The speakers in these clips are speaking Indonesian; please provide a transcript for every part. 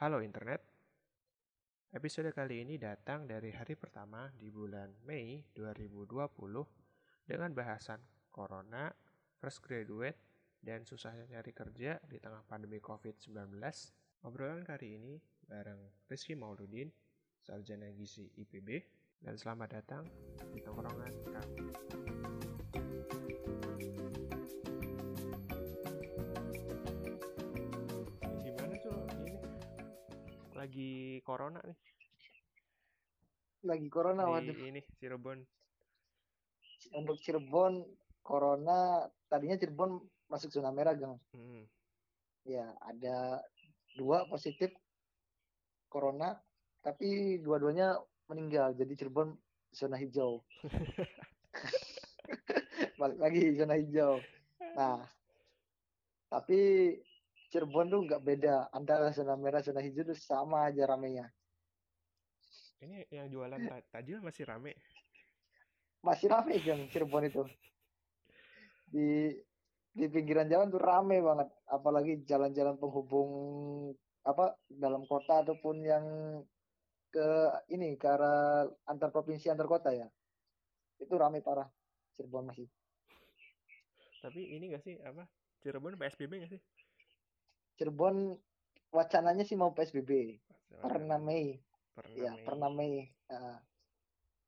Halo Internet. Episode kali ini datang dari hari pertama di bulan Mei 2020 dengan bahasan Corona, Fresh Graduate, dan susahnya nyari kerja di tengah pandemi COVID-19. Obrolan kali ini bareng Rizky Mauludin, Sarjana Gizi IPB, dan selamat datang di tongkrongan kami. Lagi corona nih. Lagi corona di waduh. ini Cirebon. untuk Cirebon corona tadinya Cirebon masuk zona merah gang. Hmm. ya ada dua positif corona tapi dua-duanya meninggal. Jadi Cirebon zona hijau. Balik lagi zona hijau. Nah tapi Cirebon tuh nggak beda antara zona merah zona hijau tuh sama aja ramenya Ini yang jualan ta- tajil masih rame. masih rame gang Cirebon itu di di pinggiran jalan tuh rame banget apalagi jalan-jalan penghubung apa dalam kota ataupun yang ke ini ke arah antar provinsi antar kota ya itu rame parah Cirebon masih Tapi ini gak sih apa? Cirebon PSBB gak sih? Cirebon wacananya sih mau PSBB pernah Mei. Pernah ya Mei. pernah Mei. Nah,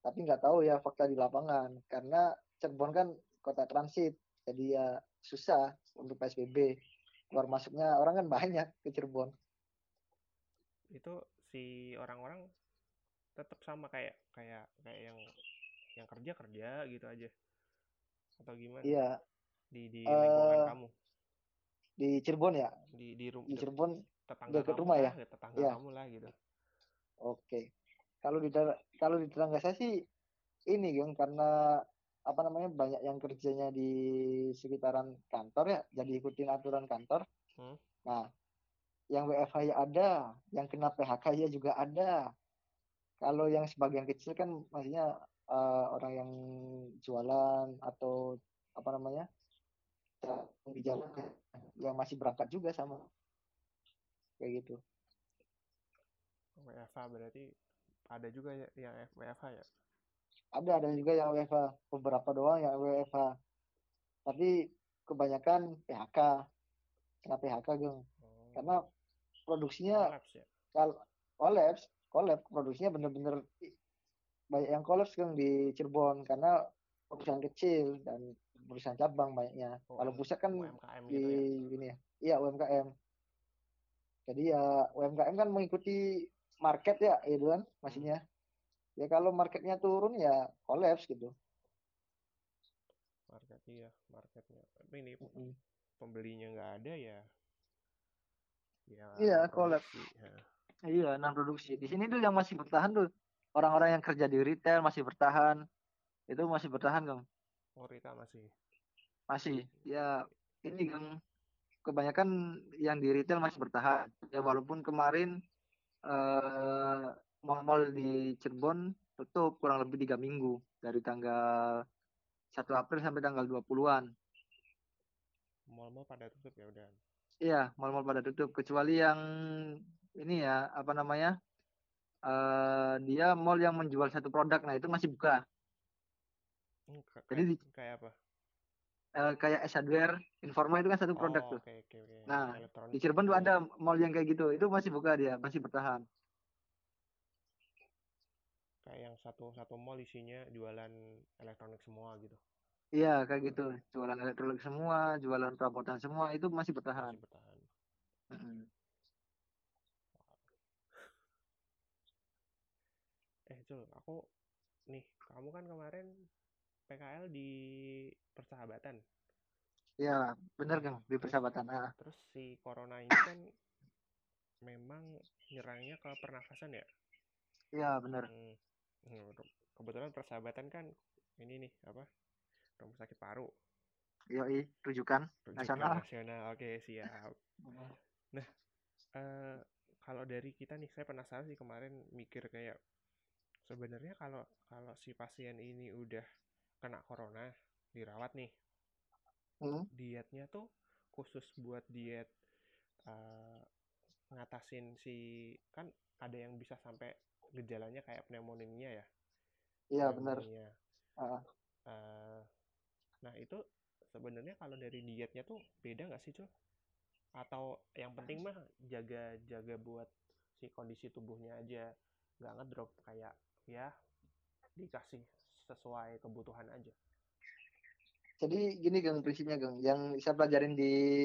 tapi nggak tahu ya fakta di lapangan. Karena Cirebon kan kota transit jadi ya susah untuk PSBB keluar masuknya orang kan banyak ke Cirebon. Itu si orang-orang tetap sama kayak kayak kayak yang yang kerja kerja gitu aja. Atau gimana? iya. Di di Eh, lingkungan kamu, di Cirebon ya di di rum di Cirebon tetangga dekat rumah lah, ya? tetangga Iya. kamu lah gitu. oke kalau di kalau di tetangga saya sih ini kan karena apa namanya banyak yang kerjanya di sekitaran kantor ya jadi ikutin aturan kantor Hmm. nah yang WFH ya ada yang kena PHK ya juga ada kalau yang sebagian kecil kan maksudnya eh, orang yang jualan atau apa namanya di jalan yang masih berangkat juga sama. Kayak gitu. WFH berarti ada juga ya yang WFH ya. ada ada juga yang WFH beberapa doang yang WFH tapi kebanyakan PHK kena PHK geng. Oh, karena produksinya kolaps ya. kalau kolaps. Produksinya bener-bener banyak yang kolaps kan di Cirebon. Karena perusahaan kecil dan perusahaan cabang banyaknya Oh, kalau pusat kan UMKM di gitu ya. ini ya iya UMKM jadi ya UMKM kan mengikuti market ya itu kan maksudnya ya kalau marketnya turun ya kolaps gitu Market iya, marketnya. Tapi ini Mm-mm. pembelinya nggak ada ya. Ya Iya, produksi, ya. Iya, nah produksi. Di sini tuh yang masih bertahan tuh orang-orang yang kerja di retail masih bertahan. Itu masih bertahan, Kang. Oh, Rita masih. Masih. Ya, ini Kang kebanyakan yang di retail masih bertahan. Ya walaupun kemarin eh mall-mall di Cirebon tutup kurang lebih tiga minggu dari tanggal 1 April sampai tanggal 20-an. Mall-mall pada tutup ya udah. Iya, mall-mall pada tutup kecuali yang ini ya, apa namanya? eh dia mall yang menjual satu produk. Nah, itu masih buka. Hmm, Jadi kayak, kayak apa? Eh, kayak S Hardware, Informa itu kan satu produk oh, tuh. oke oke. Nah, Elektronik Di Cirebon tuh ada mall yang kayak gitu. Itu masih buka dia, masih bertahan. Kayak yang satu satu mall isinya jualan elektronik semua gitu. Iya, kayak gitu. Jualan elektronik semua, jualan perabotan semua itu masih bertahan. Masih bertahan. Mm-mm. Eh, Jul, aku nih, kamu kan kemarin PKL di Persahabatan. Iya, bener Kang, di persahabatan. Ah, Terus si corona ini kan memang nyerangnya ke pernafasan ya. iya bener. Hmm. Kebetulan Persahabatan kan ini nih apa? Rumah sakit paru. Yoi, rujukan Rujukan nasional. nasional. Oke, siap. Eh, kalau dari kita nih, saya penasaran sih kemarin mikir kayak sebenarnya kalau kalau si pasien ini udah kena corona, dirawat nih, Hmm, dietnya tuh khusus buat diet eh, ngatasin si kan ada yang bisa sampai gejalanya kayak pneumonia ya. Iya benar. Ah. Eh, nah itu sebenarnya kalau dari dietnya tuh beda nggak sih cul? Atau yang penting mah jaga jaga buat si kondisi tubuhnya aja nggak ngedrop kayak ya dikasih sesuai kebutuhan aja. Jadi gini Gang prinsipnya Gang, yang saya pelajarin di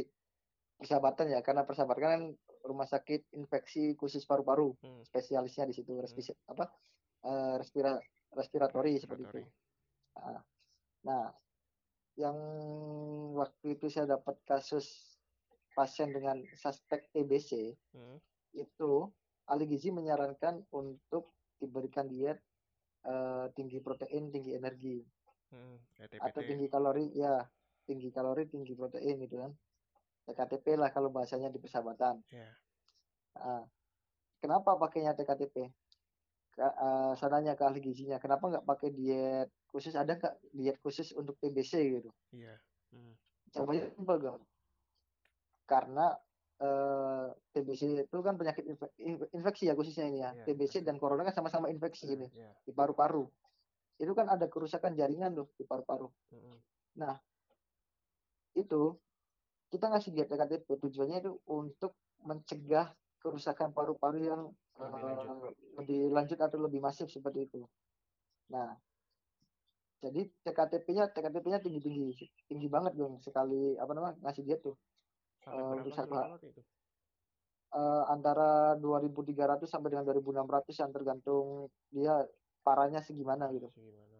persahabatan ya, karena persahabatan kan rumah sakit infeksi khusus paru-paru, Hmm. spesialisnya di situ respis apa eh, respira respiratori seperti itu. Nah, Nah, yang waktu itu saya dapat kasus pasien dengan suspek TBC Hmm. itu ahli gizi menyarankan untuk diberikan diet eh, tinggi protein, tinggi energi. Hmm. atau tinggi kalori ya. Tinggi kalori tinggi protein gitu kan. TKTP lah kalau bahasanya di persahabatan. Ya. Nah, kenapa pakainya TKTP Ka- eh, saya nanya ke ahli gizinya kenapa nggak pakai diet khusus? Ada nggak diet khusus untuk TBC gitu? Iya. Hmm. jawabannya simpel karena eh, TBC itu kan penyakit infe- inf- infeksi ya khususnya ini ya Iya, TBC dan corona kan sama-sama infeksi ini Ya. di paru-paru itu kan ada kerusakan jaringan tuh di paru-paru Hmm. itu kita ngasih diet TKTP tujuannya itu untuk mencegah kerusakan paru-paru yang Lebih eh, lanjut. lebih lanjut atau lebih masif seperti itu. Nah, jadi TKTP-nya TKTP-nya tinggi-tinggi, tinggi banget dong sekali apa namanya ngasih diet tuh Sampai Eh, untuk itu? Eh, antara 2.300 sampai dengan 2.600 yang tergantung dia parahnya segimana gitu. Segimana?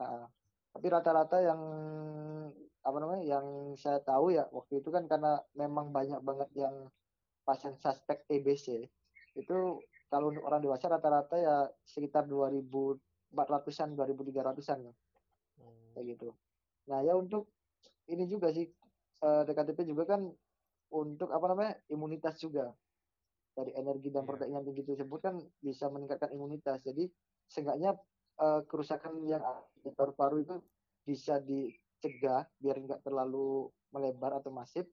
Nah, tapi rata-rata yang apa namanya yang saya tahu ya waktu itu kan karena memang banyak banget yang pasien suspek TBC itu kalau untuk orang dewasa rata-rata ya sekitar 2.400-an 2.300-an ya, Hmm. kayak gitu. Nah ya untuk ini juga sih eh, TKTP juga kan untuk apa namanya imunitas juga dari energi dan Iya. protein yang tinggi tersebut kan bisa meningkatkan imunitas. Jadi seenggaknya eh, kerusakan yang di paru-paru itu bisa dicegah biar nggak terlalu melebar atau masif.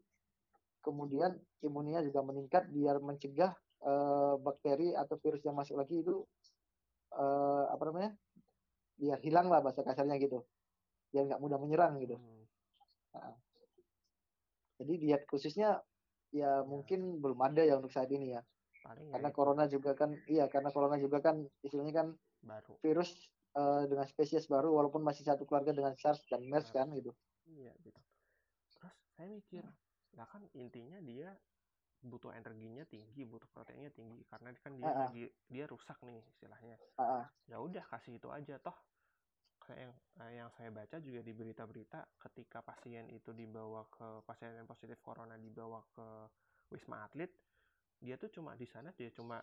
Kemudian imunnya juga meningkat biar mencegah eh, bakteri atau virus yang masuk lagi itu eh, apa namanya biar hilang lah bahasa kasarnya gitu. Biar nggak mudah menyerang gitu. Hmm. Jadi diet khususnya ya mungkin belum ada ya untuk saat ini ya. Paling ya Karena itu corona juga kan iya karena corona juga kan istilahnya kan baru. virus eh, dengan spesies baru walaupun masih satu keluarga dengan SARS dan MERS SARS. kan gitu. Iya gitu. Terus saya mikir, lah kan intinya dia butuh energinya tinggi, butuh proteinnya tinggi karena kan dia Ah, ah. lagi dia rusak nih istilahnya. Ah, ah. Ya udah kasih itu aja toh. Yang eh, yang saya baca juga di berita-berita ketika pasien itu dibawa ke pasien yang positif corona dibawa ke Wisma Atlet, dia tuh cuma di sana dia cuma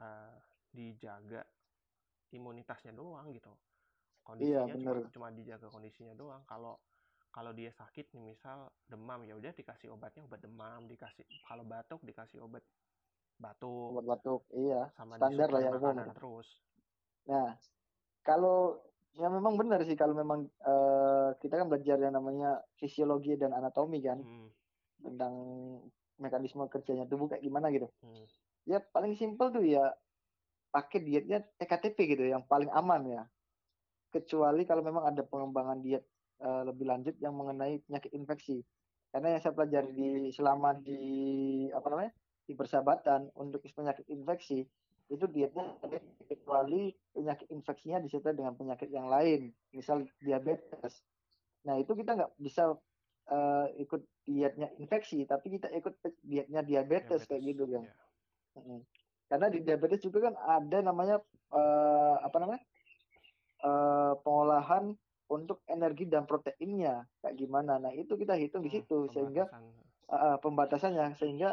eh, dijaga imunitasnya doang gitu. Iya, Kondisinya cuma bener. cuma dijaga kondisinya doang. Kalau kalau dia sakit nih misal demam ya udah dikasih obatnya obat demam, dikasih kalau batuk dikasih obat batuk Obat batuk, iya. sama Standar lah umum. makanan terus. Nah, kalau ya memang benar sih kalau memang eh, kita kan belajar yang namanya fisiologi dan anatomi kan Hmm, tentang mekanisme kerjanya tubuh kayak gimana gitu. hmm. Ya paling simpel tuh ya pakai dietnya TKTP gitu yang paling aman ya. Kecuali kalau memang ada pengembangan diet eh, lebih lanjut yang mengenai penyakit infeksi. Karena yang saya pelajari di selama di apa namanya di persahabatan untuk penyakit infeksi itu dietnya kecuali penyakit infeksinya disertai dengan penyakit yang lain, misal diabetes. Nah itu kita nggak bisa eh, ikut dietnya infeksi, tapi kita ikut dietnya diabetes, kayak gitu kan. Mm. Karena di diabetes juga kan ada namanya eh, apa namanya eh, pengolahan untuk energi dan proteinnya kayak gimana. Nah itu kita hitung di Hmm, situ sehingga pembatasan. eh, pembatasannya sehingga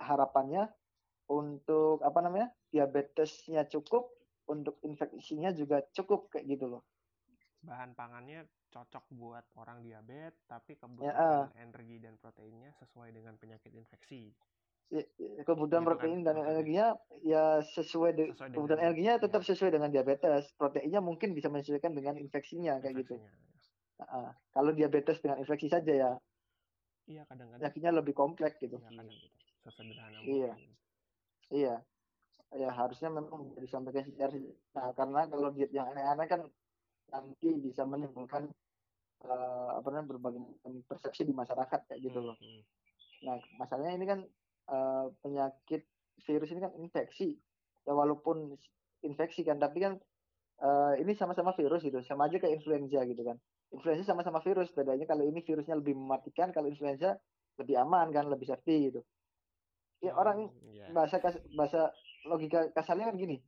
harapannya untuk apa namanya diabetesnya cukup untuk infeksinya juga cukup kayak gitu loh. bahan pangannya cocok buat orang diabetes tapi Ya, kebutuhan energi dan proteinnya sesuai dengan penyakit infeksi. Ya, ya, kebutuhan Gitu kan protein dan maksudnya. energinya ya sesuai, de- Sesuai kebutuhan dengan- energinya tetap iya. sesuai dengan diabetes. Proteinnya mungkin bisa menyesuaikan dengan infeksinya kayak gitu. Infeksinya. Nah, kalau diabetes dengan infeksi saja ya Iya kadang-kadang penyakitnya lebih kompleks gitu. iya kadang gitu. Sesederhana mungkin. iya ya harusnya memang disampaikan secara nah karena kalau diet yang aneh-aneh kan nanti bisa menimbulkan uh, apa namanya berbagai persepsi di masyarakat kayak gitu loh. Hmm, hmm. Nah masalahnya ini kan uh, penyakit virus ini kan infeksi. Ya walaupun infeksi kan tapi kan uh, ini sama-sama virus gitu. Sama aja kayak influenza gitu kan. Influenza sama-sama virus. Bedanya kalau ini virusnya lebih mematikan kalau influenza lebih aman kan lebih safety gitu ya hmm, orang yeah. bahasa bahasa logika kasarnya kan gini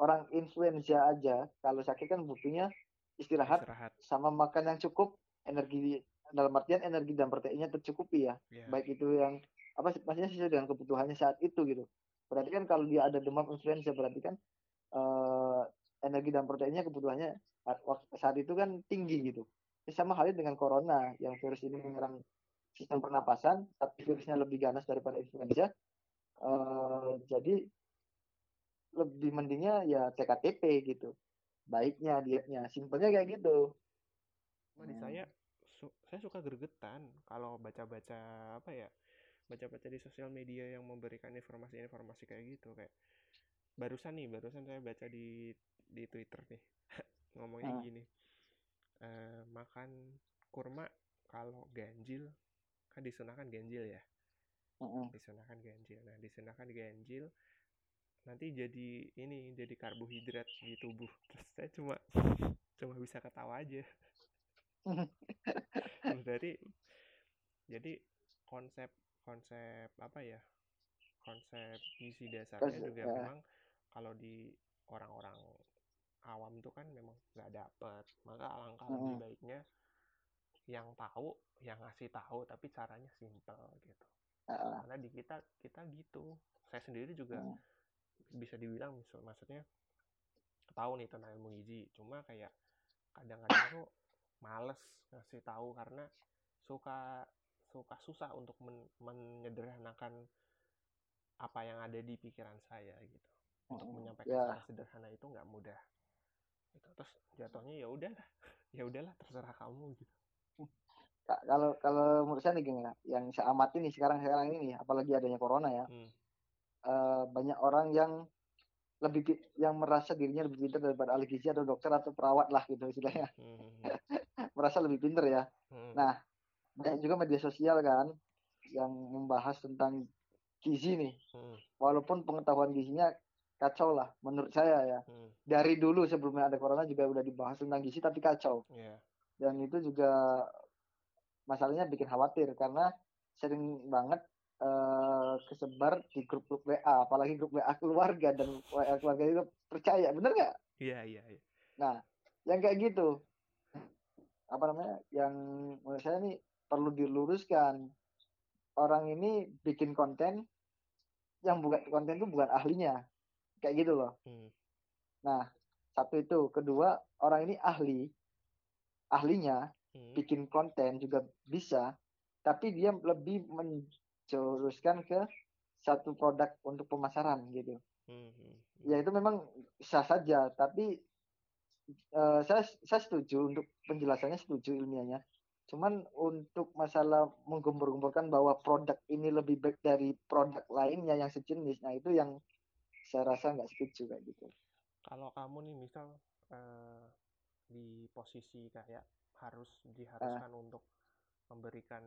orang influenza aja kalau sakit kan butuhnya istirahat, istirahat. sama makan yang cukup energi dalam artian energi dan proteinnya tercukupi ya yeah. baik itu yang apa maksudnya sesuai dengan kebutuhannya saat itu gitu berarti kan kalau dia ada demam influenza berarti kan uh, energi dan proteinnya kebutuhannya saat itu kan tinggi gitu sama halnya dengan corona yang virus ini menyerang sistem pernapasan tapi virusnya lebih ganas daripada influenza. Uh, jadi lebih mendingnya ya TKTP gitu. Baiknya dietnya. Simpelnya kayak gitu. Di hmm. saya su saya suka gergetan kalau baca-baca apa ya baca-baca di sosial media yang memberikan informasi-informasi kayak gitu. Kayak barusan nih barusan saya baca di di Twitter nih ngomongnya hmm. gini. Uh, makan kurma kalau ganjil kan disunahkan ganjil ya hmm. disunahkan ganjil nah disunahkan ganjil nanti jadi ini jadi karbohidrat di tubuh terus saya cuma cuma bisa ketawa aja jadi jadi konsep konsep apa ya konsep gizi dasarnya juga ya. memang kalau di orang-orang awam itu kan memang nggak dapat maka alangkah hmm. lebih baiknya yang tahu yang ngasih tahu tapi caranya simple gitu. Uh. karena di kita kita gitu. Saya sendiri juga uh bisa dibilang misal maksudnya tahu nih tentang ilmu gizi. Cuma kayak kadang-kadang tuh males ngasih tahu karena suka suka susah untuk men menyederhanakan apa yang ada di pikiran saya gitu. Untuk oh, menyampaikan yeah. secara sederhana itu nggak mudah gitu. Terus jatuhnya ya udahlah ya udahlah terserah kamu gitu kalau kalau menurut saya nih gini ya yang saya amati nih sekarang sekarang ini apalagi adanya corona ya hmm uh, banyak orang yang lebih yang merasa dirinya lebih pintar daripada ahli gizi atau dokter atau perawat lah gitu istilahnya hmm. merasa lebih pintar ya hmm. nah banyak juga media sosial kan yang membahas tentang gizi nih hmm. walaupun pengetahuan gizinya kacau lah menurut saya ya hmm. dari dulu sebelumnya ada corona juga udah dibahas tentang gizi tapi kacau yeah. dan itu juga masalahnya bikin khawatir karena sering banget uh, kesebar di grup-grup WA, apalagi grup WA keluarga dan WA keluarga itu percaya, bener nggak? Iya iya. iya. Nah, yang kayak gitu, apa namanya? Yang menurut saya ini perlu diluruskan. Orang ini bikin konten yang bukan konten itu bukan ahlinya, kayak gitu loh. Hmm. Nah, satu itu, kedua orang ini ahli, ahlinya hmm. bikin konten juga bisa, tapi dia lebih men curuskan ke satu produk untuk pemasaran gitu. Hmm. hmm, hmm. Ya itu memang sah saja, tapi uh, saya saya setuju untuk penjelasannya setuju ilmiahnya. Cuman untuk masalah menggembur-gemburkan bahwa produk ini lebih baik dari produk lainnya yang sejenis, nah itu yang saya rasa nggak setuju kayak gitu. Kalau kamu nih misal uh, di posisi kayak harus diharuskan uh, untuk memberikan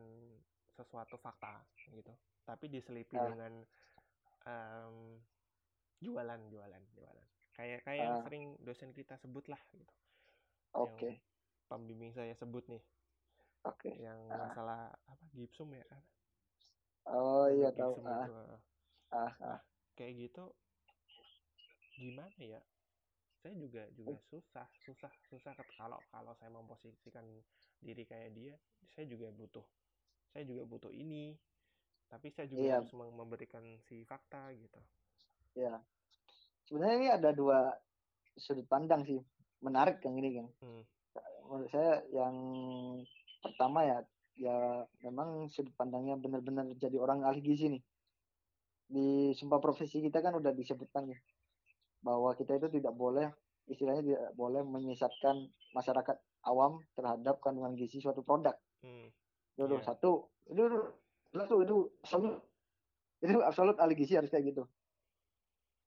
sesuatu fakta gitu tapi diselipi uh. dengan um, jualan jualan jualan kayak kayak uh. yang ah. sering dosen kita sebut lah gitu oke okay. pembimbing saya sebut nih oke okay. yang uh. masalah apa gipsum ya oh iya tahu ah. Uh, uh. kayak gitu gimana ya saya juga juga susah susah susah kalau kalau saya memposisikan diri kayak dia saya juga butuh saya juga butuh ini tapi saya juga iya. harus memberikan si fakta gitu. Ya sebenarnya ini ada dua sudut pandang sih menarik yang ini kan. Hmm. menurut saya yang pertama ya ya memang sudut pandangnya benar-benar jadi orang ahli gizi nih. Di sumpah profesi kita kan udah disebutkan ya bahwa kita itu tidak boleh istilahnya tidak boleh menyesatkan masyarakat awam terhadap kandungan gizi suatu produk. Hmm. Itu yeah. satu. Itu itu itu absolut. Itu absolut ahli gizi harus kayak gitu.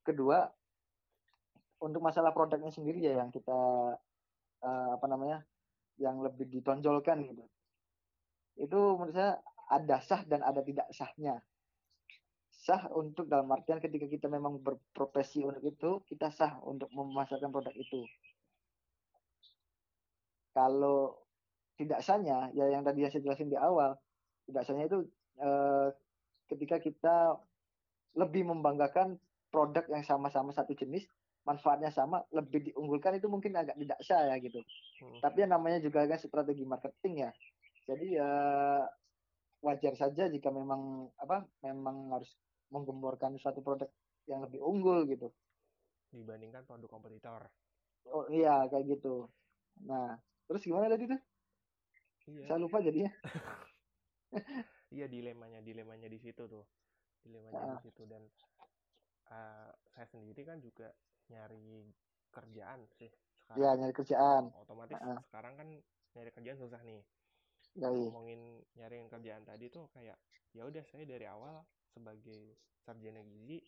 Kedua untuk masalah produknya sendiri ya yang kita uh, apa namanya yang lebih ditonjolkan gitu. Itu menurut saya ada sah dan ada tidak sahnya sah untuk dalam artian ketika kita memang berprofesi untuk itu kita sah untuk memasarkan produk itu. Kalau tidak sahnya ya yang tadi saya jelasin di awal tidak sahnya itu eh, ketika kita lebih membanggakan produk yang sama-sama satu jenis manfaatnya sama lebih diunggulkan itu mungkin agak tidak sah ya gitu. Hmm. tapi yang namanya juga kan strategi marketing ya. Jadi ya wajar saja jika memang apa memang harus menggemborkan suatu produk yang lebih unggul gitu. Dibandingkan produk kompetitor. Oh iya kayak gitu. Nah terus gimana tadi tuh? Iya. saya lupa jadinya. Iya dilemanya dilemanya di situ tuh. Dilemanya nah. di situ. Dan uh, saya sendiri kan juga nyari kerjaan sih sekarang. Ya nyari kerjaan. Otomatis uh. sekarang kan nyari kerjaan susah nih. Ya, iya. ngomongin nyari kerjaan tadi tuh kayak ya udah saya dari awal sebagai sarjana gizi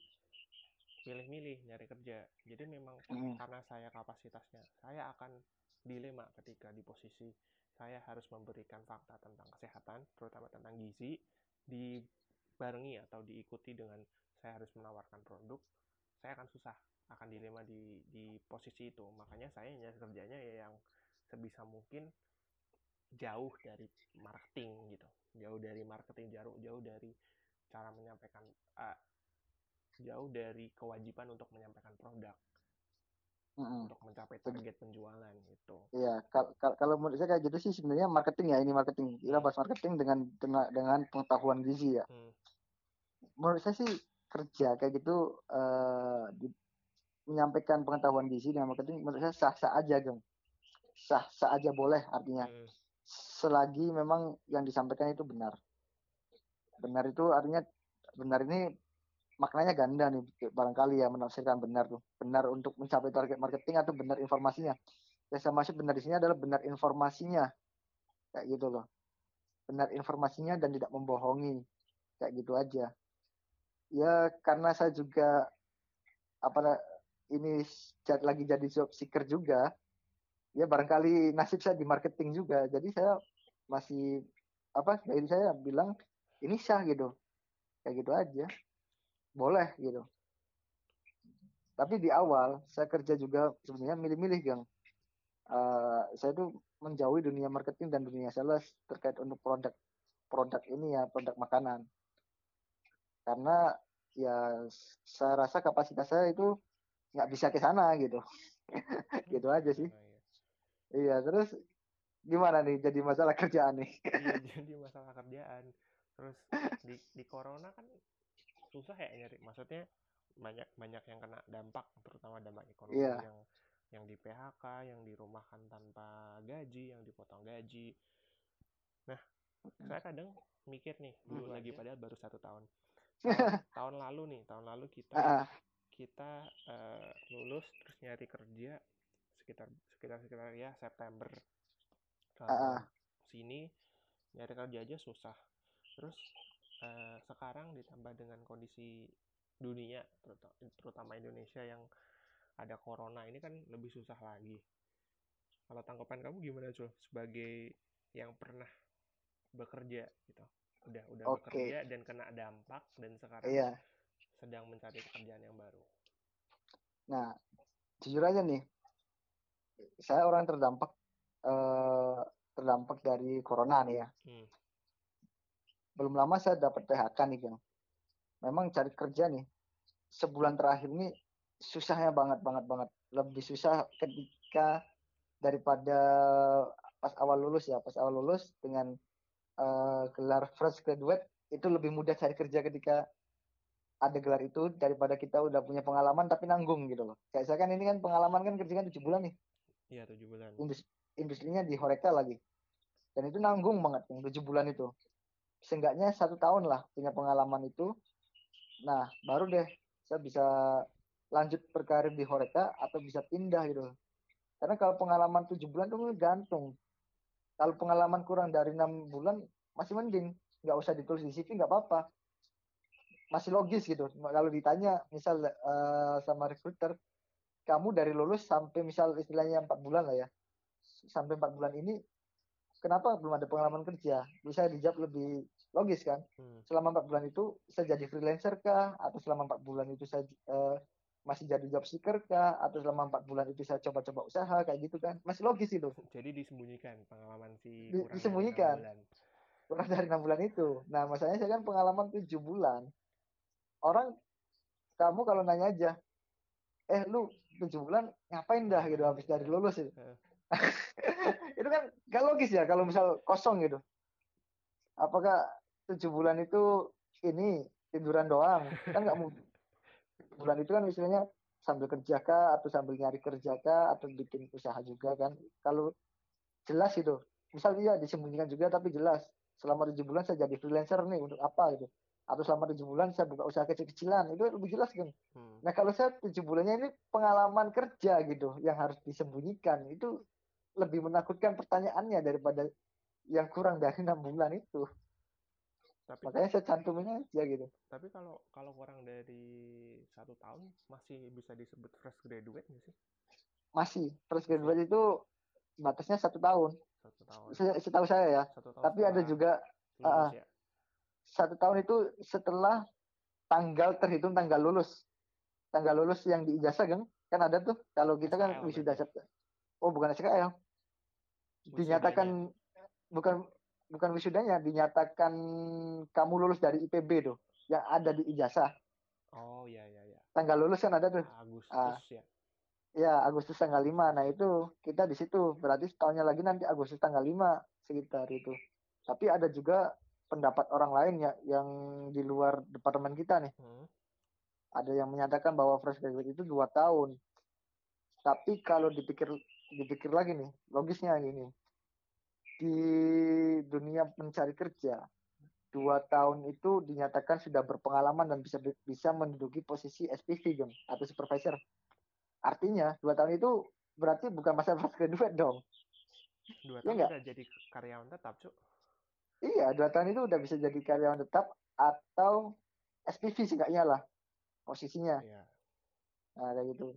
milih-milih nyari kerja jadi memang hmm. karena saya kapasitasnya saya akan dilema ketika di posisi saya harus memberikan fakta tentang kesehatan, terutama tentang gizi, dibarengi atau diikuti dengan saya harus menawarkan produk, saya akan susah, akan dilema di, di posisi itu. Makanya saya nyari kerjanya ya yang sebisa mungkin jauh dari marketing gitu, jauh dari marketing, jauh jauh dari cara menyampaikan, uh, jauh dari kewajiban untuk menyampaikan produk mm-hmm. untuk mencapai target penjualan gitu. Iya, kal- kal- kalau menurut saya kayak gitu sih sebenarnya marketing ya ini marketing. Kita hmm. bahas marketing dengan dengan, dengan pengetahuan gizi ya. Hmm. Menurut saya sih kerja kayak gitu uh, di, menyampaikan pengetahuan gizi dengan marketing menurut saya sah-sah aja, Geng. Sah-sah aja boleh artinya. Hmm. Selagi memang yang disampaikan itu benar. Benar itu artinya benar ini maknanya ganda nih barangkali ya menafsirkan benar tuh. Benar untuk mencapai target marketing atau benar informasinya. Yang saya maksud benar di sini adalah benar informasinya. Kayak gitu loh. Benar informasinya dan tidak membohongi. Kayak gitu aja. Ya karena saya juga apa ini lagi jadi job seeker juga ya barangkali nasib saya di marketing juga. Jadi saya masih apa jadi saya bilang ini sah gitu. Kayak gitu aja. Boleh gitu. Tapi di awal saya kerja juga sebenarnya milih-milih gang. Uh, saya tuh menjauhi dunia marketing dan dunia sales terkait untuk produk produk ini ya produk makanan. Karena ya saya rasa kapasitas saya itu nggak bisa ke sana gitu. Gitu aja sih. Iya terus gimana nih jadi masalah kerjaan nih? Iya, jadi masalah kerjaan terus di di corona kan susah ya nyari maksudnya banyak banyak yang kena dampak terutama dampak ekonomi yeah. yang yang di PHK yang dirumahkan tanpa gaji yang dipotong gaji. Nah saya kadang mikir nih dulu hmm. lagi padahal baru satu tahun. Tahun, tahun lalu nih tahun lalu kita kita uh, lulus terus nyari kerja sekitar sekitar sekitar ya September. Uh, sini nyari kerja aja susah terus uh, sekarang ditambah dengan kondisi dunia terutama Indonesia yang ada corona ini kan lebih susah lagi. Kalau tanggapan kamu gimana Cul sebagai yang pernah bekerja gitu? Udah udah okay. bekerja dan kena dampak dan sekarang iya. sedang mencari pekerjaan yang baru. Nah, jujur aja nih, saya orang terdampak eh, terdampak dari corona nih ya. Hmm belum lama saya dapat PHK nih Kang. Memang cari kerja nih sebulan terakhir ini susahnya banget banget banget. Lebih susah ketika daripada pas awal lulus ya, pas awal lulus dengan uh, gelar fresh graduate itu lebih mudah cari kerja ketika ada gelar itu daripada kita udah punya pengalaman tapi nanggung gitu loh. Kayak saya kan ini kan pengalaman kan kerja kan tujuh bulan nih. Iya tujuh bulan. Indus industrinya di Horeca lagi. Dan itu nanggung banget yang tujuh bulan itu seenggaknya satu tahun lah punya pengalaman itu. Nah baru deh saya bisa lanjut berkarir di Horeca atau bisa pindah gitu. Karena kalau pengalaman tujuh bulan itu gantung. Kalau pengalaman kurang dari enam bulan masih mending. Nggak usah ditulis di CV nggak apa-apa. Masih logis gitu. Kalau ditanya misal uh, sama recruiter kamu dari lulus sampai misal istilahnya empat bulan lah ya sampai empat bulan ini kenapa belum ada pengalaman kerja? Bisa dijawab lebih logis kan? Hmm. selama empat bulan itu saya jadi freelancer kah? Atau selama empat bulan itu saya uh, masih jadi job seeker kah? Atau selama empat bulan itu saya coba-coba usaha? Kayak gitu kan? Masih logis itu. Jadi disembunyikan pengalaman si Di, disembunyikan. kurang dari enam bulan itu. Nah masalahnya saya kan pengalaman tujuh bulan. Orang kamu kalau nanya aja eh lu tujuh bulan ngapain dah? Gitu habis dari lulus itu itu kan gak logis ya kalau misal kosong gitu. Apakah tujuh bulan itu ini tiduran doang? Kan nggak mungkin. Bulan itu kan istilahnya sambil kerja kah atau sambil nyari kerja kah atau bikin usaha juga kan. Kalau jelas itu. Misal dia disembunyikan juga tapi jelas. Selama tujuh bulan saya jadi freelancer nih untuk apa gitu. Atau selama tujuh bulan saya buka usaha kecil-kecilan itu lebih jelas kan. Hmm. nah kalau saya tujuh bulannya ini pengalaman kerja gitu yang harus disembunyikan itu lebih menakutkan pertanyaannya daripada yang kurang dari enam bulan itu. Tapi, makanya saya cantumin aja gitu. Tapi kalau kalau kurang dari satu tahun masih bisa disebut fresh graduate nggak sih? Masih. Fresh graduate itu batasnya satu tahun. Satu tahun. Setahu saya ya. Satu tahun tapi ada juga uh, ya? satu tahun itu setelah tanggal terhitung tanggal lulus. Tanggal lulus yang di ijazah kan kan ada tuh kalau kita kan wisuda oh bukan SKL dinyatakan bukan bukan wisudanya dinyatakan kamu lulus dari IPB tuh yang ada di ijazah. Oh ya ya ya tanggal lulus kan ada tuh. Agustus ah, ya. Ya Agustus tanggal 5 nah itu kita di situ. Berarti tahunnya lagi nanti Agustus tanggal 5 sekitar itu. Tapi ada juga pendapat orang lain ya yang di luar departemen kita nih. Hmm. Ada yang menyatakan bahwa fresh graduate itu dua tahun. Tapi kalau dipikir dipikir lagi nih, logisnya ini di dunia mencari kerja dua tahun itu dinyatakan sudah berpengalaman dan bisa bisa menduduki posisi SPV dong atau supervisor. Artinya dua tahun itu berarti bukan masa fresh graduate dong. Dua iya tahun ya udah jadi karyawan tetap, cuk. Iya, dua tahun itu udah bisa jadi karyawan tetap atau SPV sih enggaknya lah posisinya. Iya. Nah, kayak gitu.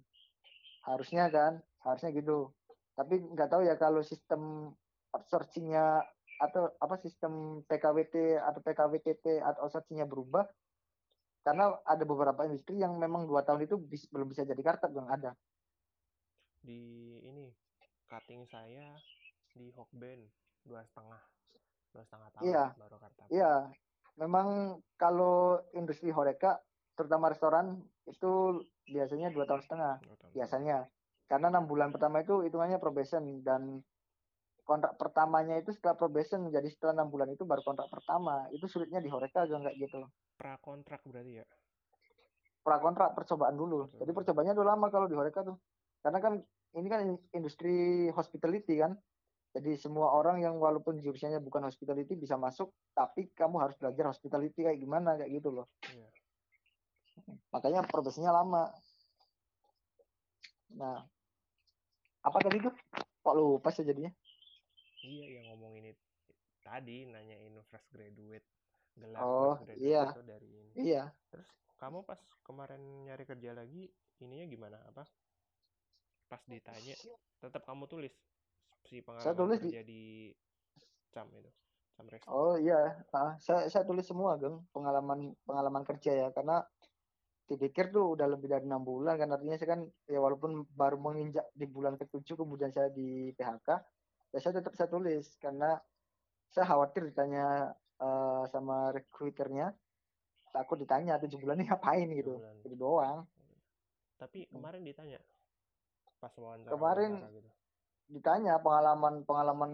Harusnya kan, harusnya gitu. Tapi nggak tahu ya kalau sistem outsourcingnya atau apa sistem PKWT atau PKWTT atau outsourcingnya berubah karena ada beberapa industri yang memang dua tahun itu bis, belum bisa jadi kartet yang ada. Di ini cutting saya di Hokben dua setengah dua setengah tahun iya. baru kartu. Iya. Memang kalau industri horeca terutama restoran itu biasanya dua tahun setengah. biasanya karena enam bulan pertama itu hitungannya probation dan kontrak pertamanya itu setelah probation jadi setelah enam bulan itu baru kontrak pertama itu sulitnya di horeca agak nggak gitu pra kontrak berarti ya pra kontrak percobaan dulu Betul. jadi percobaannya udah lama kalau di horeca tuh karena kan ini kan industri hospitality kan jadi semua orang yang walaupun jurusannya bukan hospitality bisa masuk, tapi kamu harus belajar hospitality kayak gimana kayak gitu loh. Yeah. Makanya prosesnya lama. Nah, apa tadi tuh? Kok lupa sih jadinya? Iya, yang ngomong ini tadi nanyain fresh graduate gelar oh, fresh graduate iya. itu dari ini. Iya. Terus kamu pas kemarin nyari kerja lagi, ininya gimana? Apa? Pas ditanya, tetap kamu tulis si pengalaman saya tulis kerja di, cam itu cam resto. oh iya nah, saya saya tulis semua geng pengalaman pengalaman kerja ya karena dipikir tuh udah lebih dari enam bulan kan. Artinya saya kan ya walaupun baru menginjak di bulan ketujuh kemudian saya di PHK ya saya tetap saya tulis. Karena saya khawatir ditanya uh, sama recruiternya takut ditanya tujuh bulan ini ngapain gitu. bulan. jadi doang. Tapi kemarin ditanya pas wawancara kemarin gitu? ditanya pengalaman pengalaman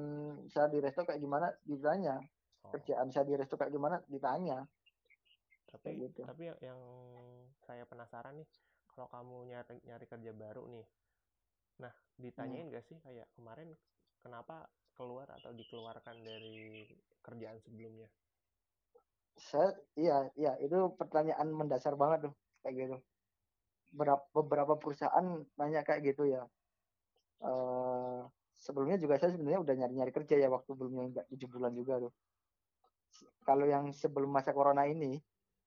saya di resto kayak gimana ditanya. Oh. kerjaan saya di resto kayak gimana ditanya. Tapi gitu. tapi yang saya penasaran nih kalau kamu nyari nyari kerja baru nih nah ditanyain hmm. gak sih kayak kemarin kenapa keluar atau dikeluarkan dari kerjaan sebelumnya saya iya iya itu pertanyaan mendasar banget tuh kayak gitu beberapa beberapa perusahaan nanya kayak gitu ya uh, sebelumnya juga saya sebenarnya udah nyari-nyari kerja ya waktu belum nggak tujuh bulan juga tuh. Kalau yang sebelum masa corona ini,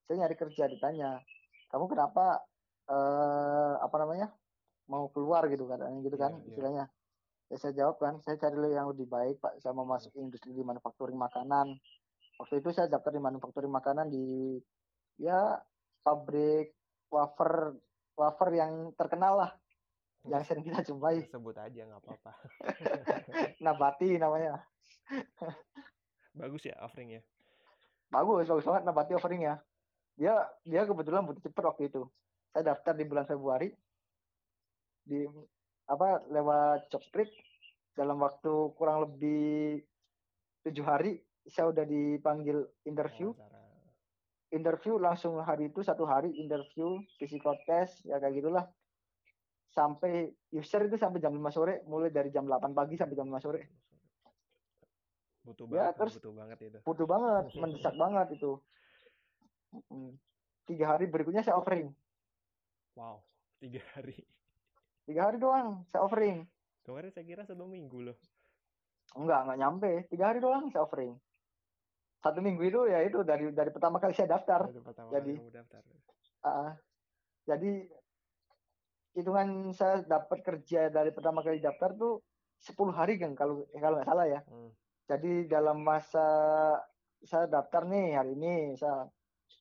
saya nyari kerja ditanya kamu kenapa eh apa namanya mau keluar gitu katanya gitu Iya, kan iya. istilahnya. Ya saya jawab kan saya cari yang lebih baik pak. Saya mau masuk industri di manufacturing makanan. Waktu itu saya daftar di manufacturing makanan di ya pabrik wafer wafer yang terkenal lah. Yang sering kita jumpai. Sebut aja nggak apa-apa. Nabati namanya. Bagus ya offeringnya. bagus bagus banget Nabati offering ya dia dia kebetulan butuh cepet waktu itu. Saya daftar di bulan Februari. Di apa lewat job street. Dalam waktu kurang lebih tujuh hari saya udah dipanggil interview. Wawancara. interview langsung hari itu satu hari interview physical test ya kayak gitulah. Sampai user itu sampai jam 5 sore mulai dari jam 8 pagi sampai jam 5 sore. Butuh Ya, banget, terus- butuh banget itu. butuh banget mendesak banget itu. Tiga hari berikutnya saya offering Wow, tiga hari. tiga hari doang saya offering Kemarin saya kira satu minggu loh. enggak enggak nyampe tiga hari doang saya offering satu minggu itu ya itu dari dari pertama kali saya daftar Dari pertama jadi- kali daftar. Ah, jadi hitungan saya dapat kerja dari pertama kali daftar tuh 10 hari kan kalau kalau nggak salah ya Hmm. jadi dalam masa saya daftar nih hari ini saya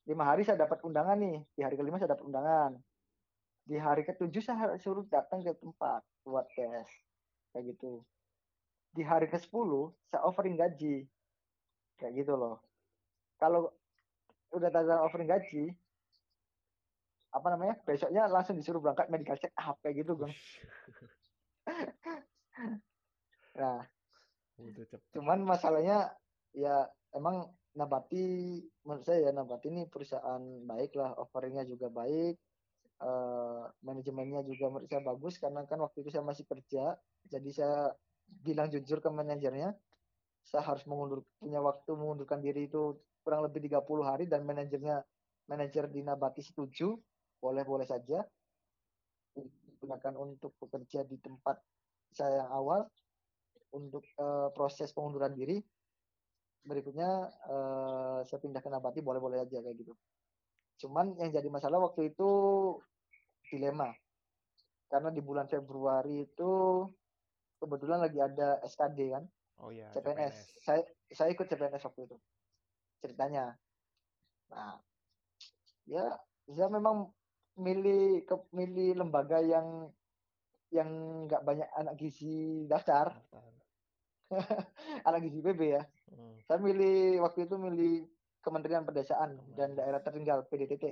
lima hari saya dapat undangan nih. Di hari kelima saya dapat undangan. Di hari ketujuh saya suruh datang ke tempat buat tes. Kayak gitu. Di hari ke 10 saya offering gaji. Kayak gitu loh. Kalau udah tanda offering gaji apa namanya besoknya langsung disuruh berangkat medical check up kayak gitu bang. Nah. Cepet. cuman masalahnya ya emang Nabati menurut saya ya Nabati ini perusahaan baik lah offeringnya juga baik eh, manajemennya juga menurut saya bagus karena kan waktu itu saya masih kerja jadi saya bilang jujur ke manajernya saya harus mengundur punya waktu mengundurkan diri itu kurang lebih 30 hari dan manajernya manajer di Nabati setuju boleh-boleh saja digunakan untuk bekerja di tempat saya yang awal untuk eh, proses pengunduran diri berikutnya eh, saya pindah ke Nabati boleh-boleh aja kayak gitu cuman yang jadi masalah waktu itu dilema karena di bulan Februari itu kebetulan lagi ada SKD kan Oh iya, CPNS. Saya saya ikut CPNS waktu itu. Ceritanya. Nah, ya saya memang milih ke milih lembaga yang yang nggak banyak anak gizi daftar, Daftar. anak gizi PB ya. Hmm. Saya milih waktu itu milih Kementerian Pedesaan dan Kementerian. Daerah Tertinggal PDTT.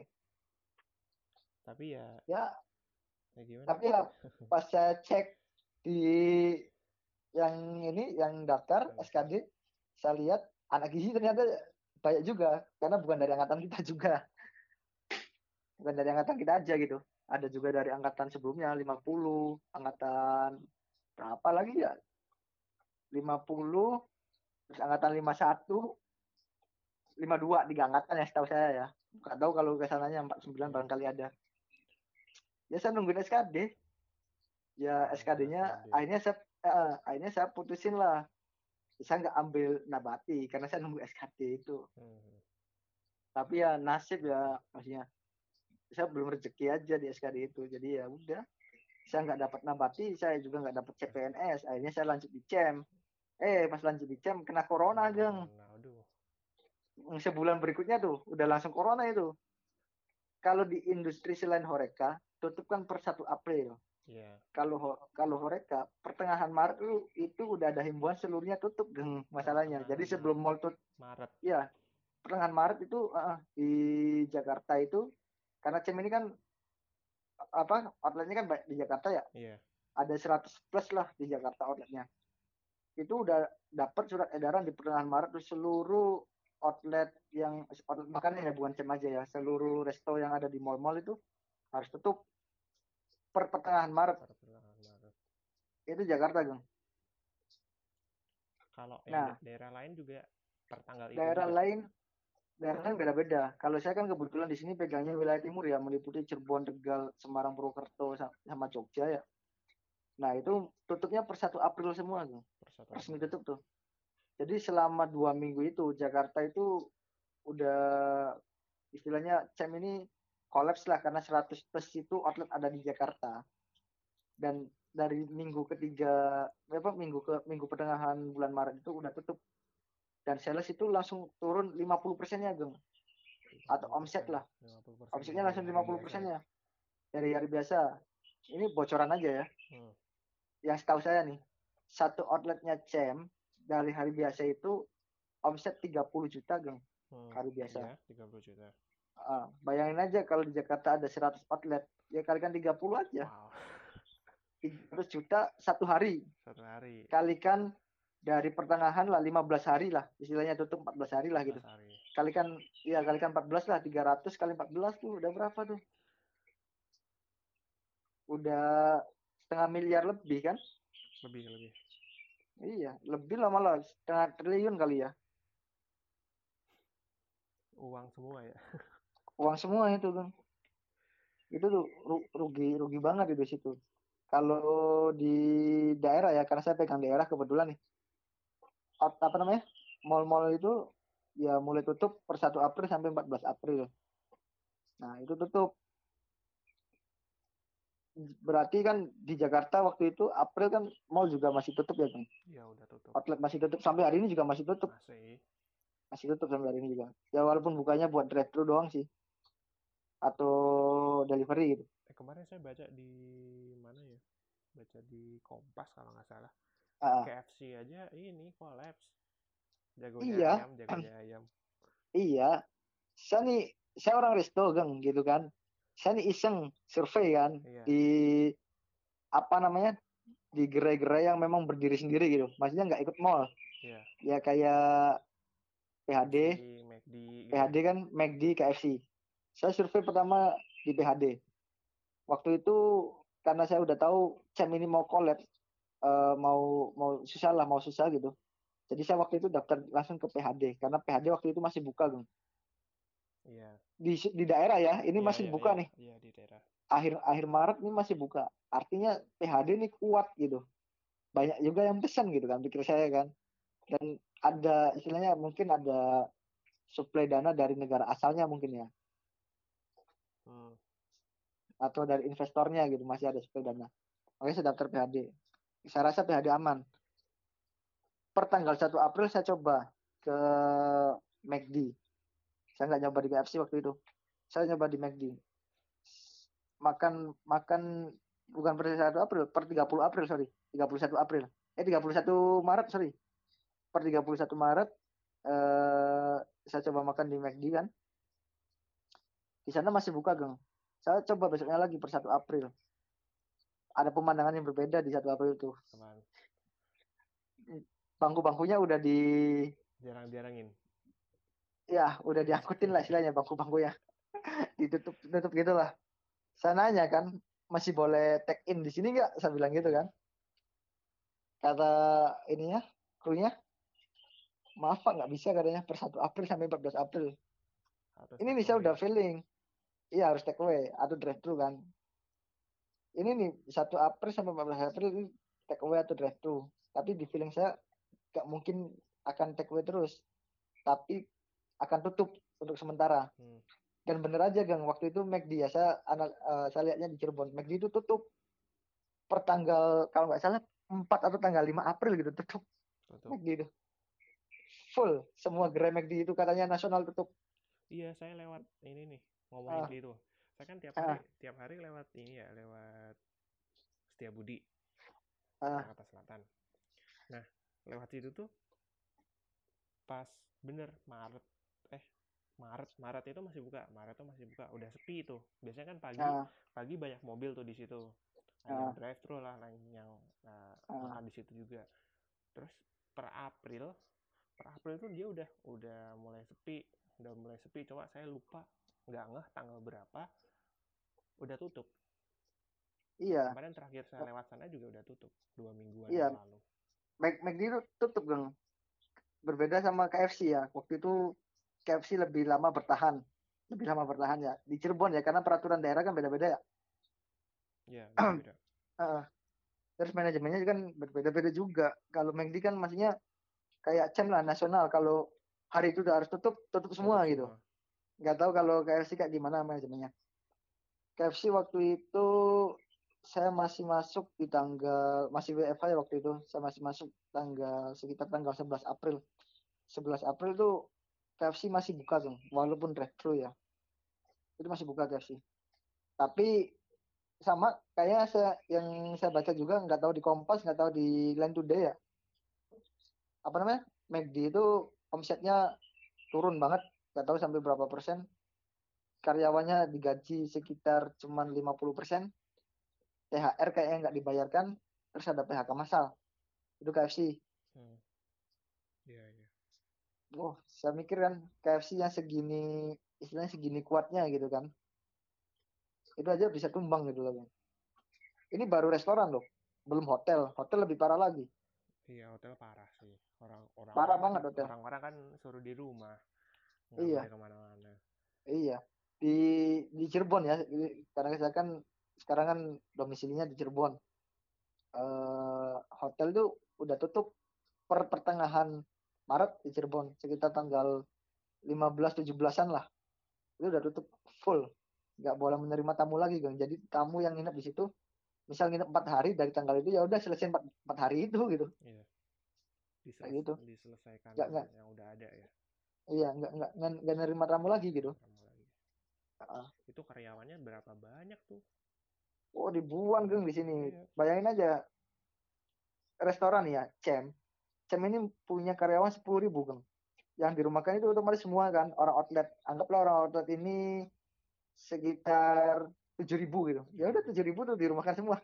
Tapi ya, Ya, ya gimana? tapi ya pas saya cek di yang ini yang daftar SKD saya lihat anak gizi ternyata banyak juga karena bukan dari angkatan kita juga bukan dari angkatan kita aja gitu ada juga dari angkatan sebelumnya 50 angkatan berapa lagi ya 50 terus angkatan 51 52 tiga angkatan ya setahu saya ya. Nggak tahu kalau ke sananya 49 barangkali ada. Ya saya nungguin SKD ya Oh, SKD-nya SKD. akhirnya saya eh, akhirnya saya putusin lah. Saya nggak ambil nabati karena saya nunggu SKD itu. Hmm. tapi ya nasib ya maksudnya saya belum rezeki aja di SKD itu. Jadi ya udah saya nggak dapat nabati saya juga nggak dapat CPNS akhirnya saya lanjut di CEM eh pas lanjut di CEM kena corona geng Nah, aduh. sebulan berikutnya tuh udah langsung corona itu kalau di industri selain Horeca tutup kan per 1 April Iya. kalau Ho- kalau Horeca pertengahan Maret itu, itu udah ada himbauan seluruhnya tutup geng masalahnya jadi Pertengahan sebelum mall tutup Maret. ya pertengahan Maret itu uh, di Jakarta itu karena CEM ini kan apa outletnya kan di Jakarta ya Iya. ada 100 plus lah di Jakarta outletnya itu udah dapat surat edaran di pertengahan Maret tuh seluruh outlet yang outlet makanan ya bukan CEM aja ya seluruh resto yang ada di mall-mall itu harus tutup per pertengahan Maret Pertengahan Maret. itu Jakarta Gang. Kalau Nah. da- daerah lain juga per tanggal itu daerah juga. lain daerah lain beda-beda kalau saya kan kebetulan di sini pegangnya wilayah timur ya meliputi Cirebon Tegal Semarang Purwokerto sa- sama Jogja ya nah itu tutupnya per 1 April semua tuh. Per satu resmi April. tutup tuh. Jadi selama dua minggu itu Jakarta itu udah istilahnya CEM ini kolaps lah karena 100 plus itu outlet ada di Jakarta. Dan dari minggu ketiga apa minggu ke minggu pertengahan bulan Maret itu udah tutup. Dan sales itu langsung turun 50 persennya geng atau omset lah. 50% omsetnya langsung hari 50 biasa. persennya. Dari hari biasa. Ini bocoran aja ya. Hmm. Yang setahu saya nih satu outletnya CEM dari hari biasa itu omset 30 juta geng Hmm. hari biasa Iya, 30 juta. Ah, bayangin aja kalau di Jakarta ada 100 outlet ya kalikan 30 aja Wow, 300 juta satu hari satu hari. kalikan dari pertengahan lah 15 hari lah istilahnya tutup 14 hari lah gitu 14 hari. kalikan ya kalikan 14 lah 300 kali 14 tuh udah berapa tuh udah setengah miliar lebih kan? Lebih lebih. iya lebih lah malah setengah triliun kali ya. Uang semua ya. uang semua itu kan. Itu tuh ru- rugi rugi banget di situ. Kalau di daerah ya karena saya pegang daerah kebetulan nih. Out- apa namanya? Mall-mall itu ya mulai tutup per 1 April sampai 14 April. Nah itu tutup berarti kan di Jakarta waktu itu April kan mall juga masih tutup ya kan Ya udah tutup. outlet masih tutup sampai hari ini juga masih tutup Masih. masih tutup sampai hari ini juga ya walaupun bukanya buat drive thru doang sih atau delivery gitu Eh, kemarin saya baca di mana ya? Baca di Kompas kalau nggak salah. Ah, KFC aja ini collapse. Jagonya Iya. ayam, jagonya ayam. iya saya nih saya orang resto geng gitu kan saya nih iseng survei kan Iya. di apa namanya di gerai-gerai yang memang berdiri sendiri gitu maksudnya nggak ikut mall Iya. ya kayak PHD Di McD gitu. PHD kan McD KFC saya survei pertama di PHD waktu itu karena saya udah tahu CEM ini mau collab eh, mau mau susah lah mau susah gitu jadi saya waktu itu daftar langsung ke PHD karena PHD waktu itu masih buka Geng. Iya. di di daerah ya ini Iya, masih iya, buka iya. nih. Iya, di daerah. akhir akhir Maret ini masih buka. Artinya PHD ini kuat gitu. Banyak juga yang pesan gitu kan pikir saya kan. Dan ada istilahnya mungkin ada suplai dana dari negara asalnya mungkin ya. Hmm. atau dari investornya gitu masih ada suplai dana. Makanya saya daftar PHD saya rasa PHD aman. Per tanggal 1 April saya coba ke McD saya nggak nyoba di KFC waktu itu. Saya nyoba di McD. Makan makan bukan per 1 April per 30 April sorry. 31 April. Eh 31 Maret sorry. Per 31 Maret eh, saya coba makan di McD kan. Di sana masih buka geng. Saya coba besoknya lagi per 1 April. Ada pemandangan yang berbeda di 1 April itu bangku-bangkunya udah di Jarang-jarangin. Ya udah diangkutin lah istilahnya bangku-bangkunya ditutup tutup gitu lah. Saya nanya kan masih boleh take in di sini nggak? Saya bilang gitu kan. Kata ininya krunya maaf pak nggak bisa katanya per 1 April sampai 14 April. Harus ini nih saya udah feeling. Iya harus take away. Atau drive thru kan. Ini nih 1 April sampai 14 April ini take away atau drive thru tapi di feeling saya nggak mungkin akan take away terus. Tapi akan tutup untuk sementara Hmm. dan bener aja gang waktu itu McD ya saya anal, eh, saya lihatnya di Cirebon McD itu tutup per tanggal kalau nggak salah 4 atau tanggal 5 April gitu tutup Tutup. McD itu full semua gerai McD itu katanya nasional tutup Iya, saya lewat ini nih ngomongin Ah. gitu. Saya kan tiap hari tiap hari lewat ini ya, lewat Setiabudi, Ah. Jakarta Selatan. Nah, lewat situ tuh pas bener Maret Maret Maret itu masih buka Maret itu masih buka. Udah sepi tuh biasanya kan pagi Ah, pagi banyak mobil tuh di situ. Ada Ah. yang drive thru lah yang yang uh, Ah. makan di situ juga. Terus per April per April itu dia udah udah mulai sepi udah mulai sepi. Coba saya lupa nggak ngeh tanggal berapa udah tutup. Iya. Kemarin terakhir saya lewat sana juga udah tutup dua mingguan Iya. yang lalu. Mac- McD itu tutup gang. Berbeda sama KFC ya. Waktu itu KFC lebih lama bertahan. Lebih lama bertahan ya. Di Cirebon ya karena peraturan daerah kan beda-beda ya. Ya beda terus manajemennya kan berbeda-beda juga. Kalau McD kan maksudnya kayak CEM lah nasional. Kalau hari itu udah harus tutup tutup semua gitu. nggak tahu kalau KFC kayak gimana manajemennya. KFC waktu itu saya masih masuk di tanggal masih WFH ya waktu itu. Saya masih masuk tanggal sekitar tanggal 11 April. 11 April tuh KFC masih buka tuh walaupun drive thru ya. Itu masih buka KFC tapi sama kayaknya saya yang saya baca juga nggak tahu di Kompas nggak tahu di Line Today ya. Apa namanya? McD itu omsetnya turun banget nggak tahu sampai berapa persen. Karyawannya digaji sekitar cuman 50 persen. THR kayaknya nggak dibayarkan terus ada PHK massal. Itu KFC hmm. yeah, yeah. Oh saya mikir kan KFC yang segini istilahnya segini kuatnya gitu kan. Itu aja bisa tumbang gitu loh ini baru restoran loh belum hotel. Hotel lebih parah lagi. Iya hotel parah sih. Orang orang parah banget hotel. orang-orang kan suruh di rumah iya. ke mana-mana. Iya. Di di Cirebon ya karena saya kan sekarang kan domisilinya di Cirebon. Uh, hotel tuh udah tutup per pertengahan Maret di Cirebon sekitar tanggal 15 17-an lah itu udah tutup full nggak boleh menerima tamu lagi gang jadi tamu yang nginep di situ misal nginep empat hari dari tanggal itu ya udah selesai empat, empat hari itu gitu iya. Diseles gitu diselesaikan gak, gak. yang udah ada ya iya nggak nggak nggak nerima tamu lagi gitu tamu lagi. Uh. itu karyawannya berapa banyak tuh oh dibuang geng di sini iya. bayangin aja restoran ya Cem Cem ini punya karyawan sepuluh ribu geng yang dirumahkan itu otomatis semua kan. Orang outlet anggaplah orang outlet ini sekitar tujuh ribu gitu. Ya udah tujuh ribu tuh dirumahkan semua.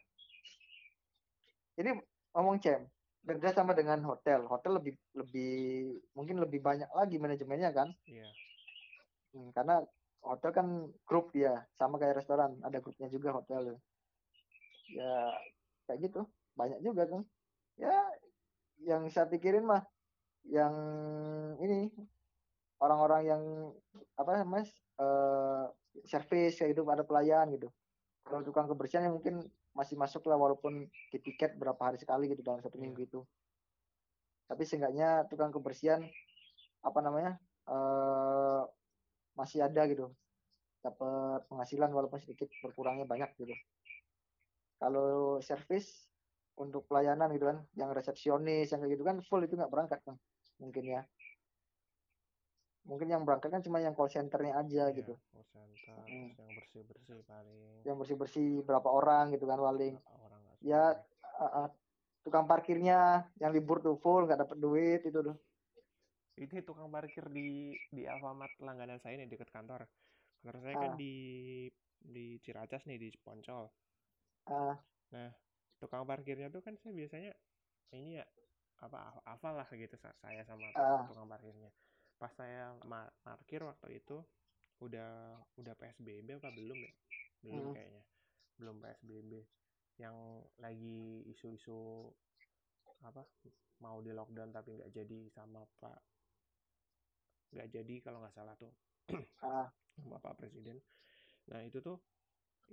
Ini ngomong cem beda sama dengan hotel. Hotel lebih lebih mungkin lebih banyak lagi manajemennya kan. Iya. Hmm, karena hotel kan grup ya. Sama kayak restoran ada grupnya juga hotel ya. Kayak gitu. Banyak juga kan ya yang saya pikirin mah yang ini orang-orang yang apa mas uh, servis kayak gitu ada pelayan gitu. Kalau tukang kebersihan yang mungkin masih masuk lah walaupun di tiket berapa hari sekali gitu dalam satu minggu itu. Tapi seenggaknya tukang kebersihan apa namanya uh, masih ada gitu. Dapat penghasilan walaupun sedikit berkurangnya banyak gitu. Kalau servis untuk pelayanan gitu kan yang resepsionis yang kayak gitu kan full itu nggak berangkat kan mungkin ya. Mungkin yang berangkat kan cuma yang call centernya aja iya, gitu. call center hmm. yang bersih bersih paling. Yang bersih bersih berapa orang gitu kan paling. Orang ya uh, uh, tukang parkirnya yang libur tuh full nggak dapet duit itu tuh. Ini tukang parkir di di Alfamart langganan saya nih dekat kantor. Kantor saya uh. kan di di Ciracas nih di Poncol. Uh. nah tukang parkirnya tuh kan saya biasanya ini ya apa hafal lah gitu saya sama uh. tukang parkirnya pas saya parkir waktu itu udah udah PSBB apa belum ya belum hmm. kayaknya belum PSBB yang lagi isu-isu apa mau di lockdown tapi nggak jadi sama Pak nggak jadi kalau nggak salah tuh ah. sama Pak Presiden nah itu tuh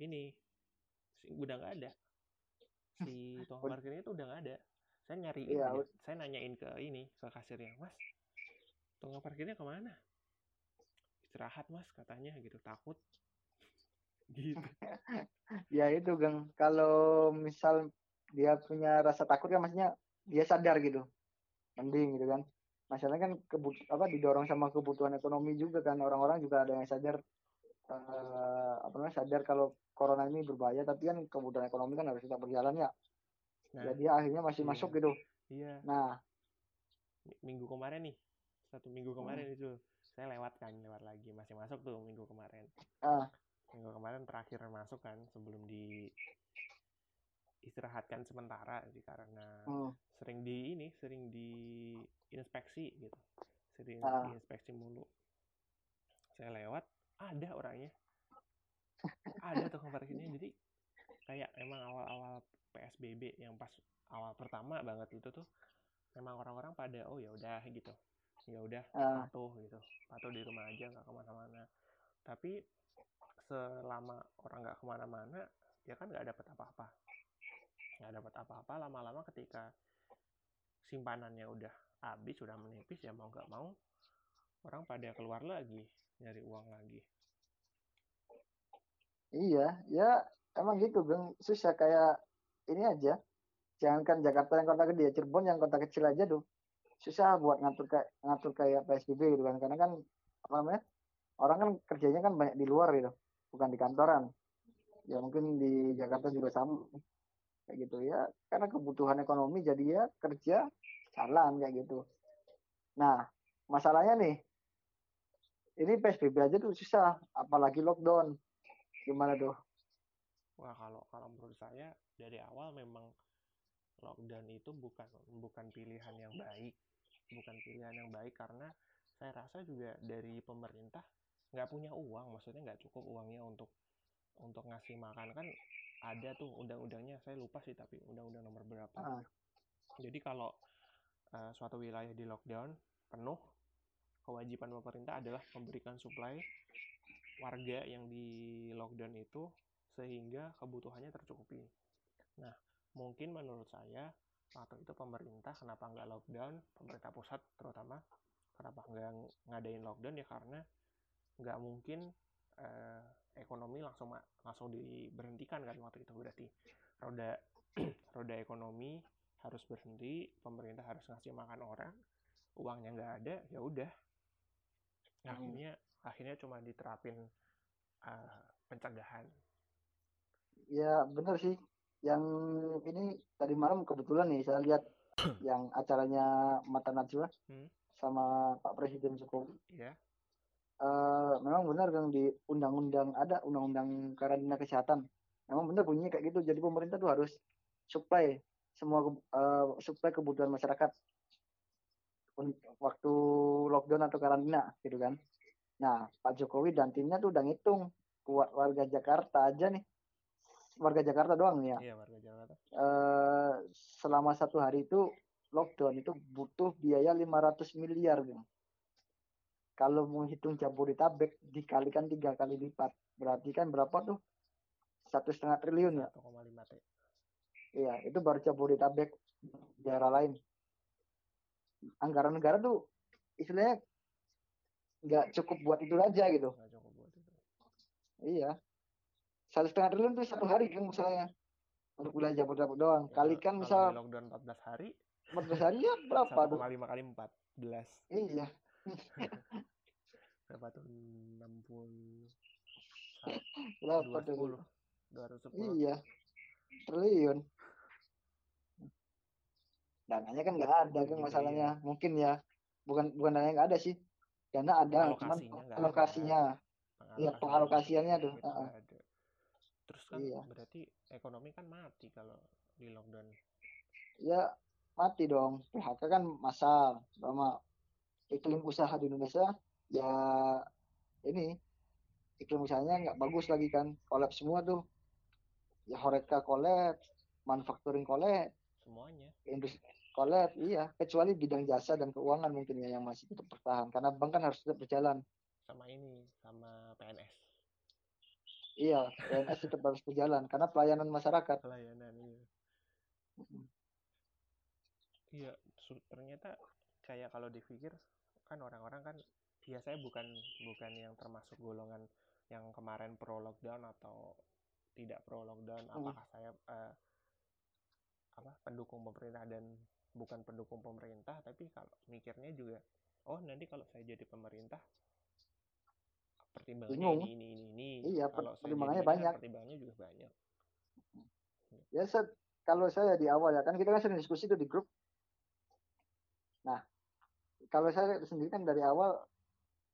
ini udah nggak ada si tukang parkirnya tuh udah nggak ada. Saya nyari iya, saya nanyain ke ini ke kasirnya mas tukang parkirnya ke mana? Istirahat mas katanya gitu. Takut. Gitu. Ya itu gang kalau misal dia punya rasa takut kan maksudnya dia sadar gitu. Mending gitu kan. Masalahnya kan kebut apa didorong sama kebutuhan ekonomi juga kan. Orang-orang juga ada yang sadar uh, apa namanya sadar kalau corona ini berbahaya tapi kan kebutuhan ekonomi kan harus tetap berjalan ya. Nah, jadi akhirnya masih iya. masuk gitu. Iya. Nah. Minggu kemarin nih. Satu minggu kemarin hmm. itu saya lewat kan lewat lagi. Masih masuk tuh minggu kemarin. Uh. minggu kemarin terakhir masuk kan sebelum di istirahatkan sementara sih karena hmm. sering di ini sering di inspeksi gitu. Sering uh. inspeksi mulu. Saya lewat ada orangnya ada tuh parkirnya jadi kayak emang awal-awal PSBB yang pas awal pertama banget itu tuh memang orang-orang pada oh ya udah gitu. Ya udah uh. patuh gitu. Patuh di rumah aja nggak ke mana-mana. Tapi selama orang nggak ke mana-mana ya kan nggak dapat apa-apa. Nggak dapat apa-apa lama-lama ketika simpanannya udah habis sudah menipis ya mau nggak mau orang pada keluar lagi nyari uang lagi iya ya emang gitu Bang susah kayak ini aja. Jangankan Jakarta yang kota gede Cirebon yang kota kecil aja tuh susah buat ngatur kayak ngatur kayak PSBB gitu kan. Karena kan apa namanya orang kan kerjanya kan banyak di luar gitu bukan di kantoran. Ya mungkin di Jakarta juga sama. Kayak gitu ya. Karena kebutuhan ekonomi jadi ya kerja jalan kayak gitu. Nah masalahnya nih ini PSBB aja tuh susah apalagi lockdown gimana tuh wah kalau kalau menurut saya dari awal memang lockdown itu bukan bukan pilihan yang baik. Bukan pilihan yang baik karena saya rasa juga dari pemerintah nggak punya uang. Maksudnya nggak cukup uangnya untuk untuk ngasih makan. Kan ada tuh undang-undangnya. Saya lupa sih tapi undang-undang nomor berapa. Ah. jadi kalau uh, suatu wilayah di lockdown penuh kewajiban pemerintah adalah memberikan suplai warga yang di lockdown itu sehingga kebutuhannya tercukupi. Nah mungkin menurut saya waktu itu pemerintah kenapa nggak lockdown? Pemerintah pusat terutama kenapa nggak ngadain lockdown? Ya karena nggak mungkin eh, ekonomi langsung langsung diberhentikan kan waktu itu. Berarti roda roda ekonomi harus berhenti pemerintah harus ngasih makan orang uangnya nggak ada ya udah. Hmm. akhirnya akhirnya cuma diterapin uh, pencegahan. Ya bener sih. Yang ini tadi malam kebetulan nih saya lihat yang acaranya Mata Najwa Hmm. sama Pak Presiden Jokowi. Ya Eh, memang benar yang di undang-undang ada undang-undang karantina kesehatan. Memang benar bunyinya kayak gitu. Jadi pemerintah tuh harus supply semua eh, supply kebutuhan masyarakat. Waktu lockdown atau karantina gitu kan nah Pak Jokowi dan timnya tuh udah ngitung buat warga Jakarta aja nih warga Jakarta doang nih ya iya warga Jakarta eh, selama satu hari itu lockdown itu butuh biaya 500 miliar Bang. Kalau menghitung Jabodetabek dikalikan tiga kali lipat, berarti kan berapa tuh? Satu setengah triliun ya. 1,5 t Iya, itu baru Jabodetabek daerah lain. Anggaran negara tuh istilahnya nggak cukup buat itu aja gitu. nggak cukup buat itu Iya. Satu setengah triliun tuh satu hari kan misalnya untuk wilayah Jabodetabek doang. Ya, Kalikan misal lockdown 14 hari 14 hari ya berapa tuh? 1,5 kali 14 Iya, berapa tuh 60 berapa tuh? 210 210 Iya, triliun. Dananya kan nggak ada kan Iya. masalahnya. Mungkin ya, bukan bukan dana nggak ada sih. Dana ada, cuman Alokasinya. Iya, pengalokasiannya tuh. Itu Heeh. nggak ada. terus kan Iya. berarti ekonomi kan mati kalau di lockdown Ya mati dong. PHK kan massal sama iklim usaha di Indonesia ya ini iklim usahanya nggak bagus lagi kan. Kolaps semua tuh. Ya Horeca kolaps, manufacturing kolaps, semuanya industri kolaps, iya. Kecuali bidang jasa dan keuangan mungkin ya yang masih tetap bertahan. Karena bank kan harus tetap berjalan. sama ini sama PNS Iya, PNS tetap harus berjalan karena pelayanan masyarakat. pelayanan iya iya ternyata kayak kalau dipikir kan orang-orang kan biasanya bukan bukan yang termasuk golongan yang kemarin pro lockdown atau tidak pro lockdown Hmm. apakah saya eh, apa pendukung pemerintah dan bukan pendukung pemerintah tapi kalau mikirnya juga oh nanti kalau saya jadi pemerintah pertimbangannya Bingung. ini ini ini ini Iya, kalau pertimbangannya banyak. pertimbangannya juga banyak Ya, Seth, kalau saya di awal ya kan kita kan sering diskusi tuh di grup. Nah, kalau saya sendiri kan dari awal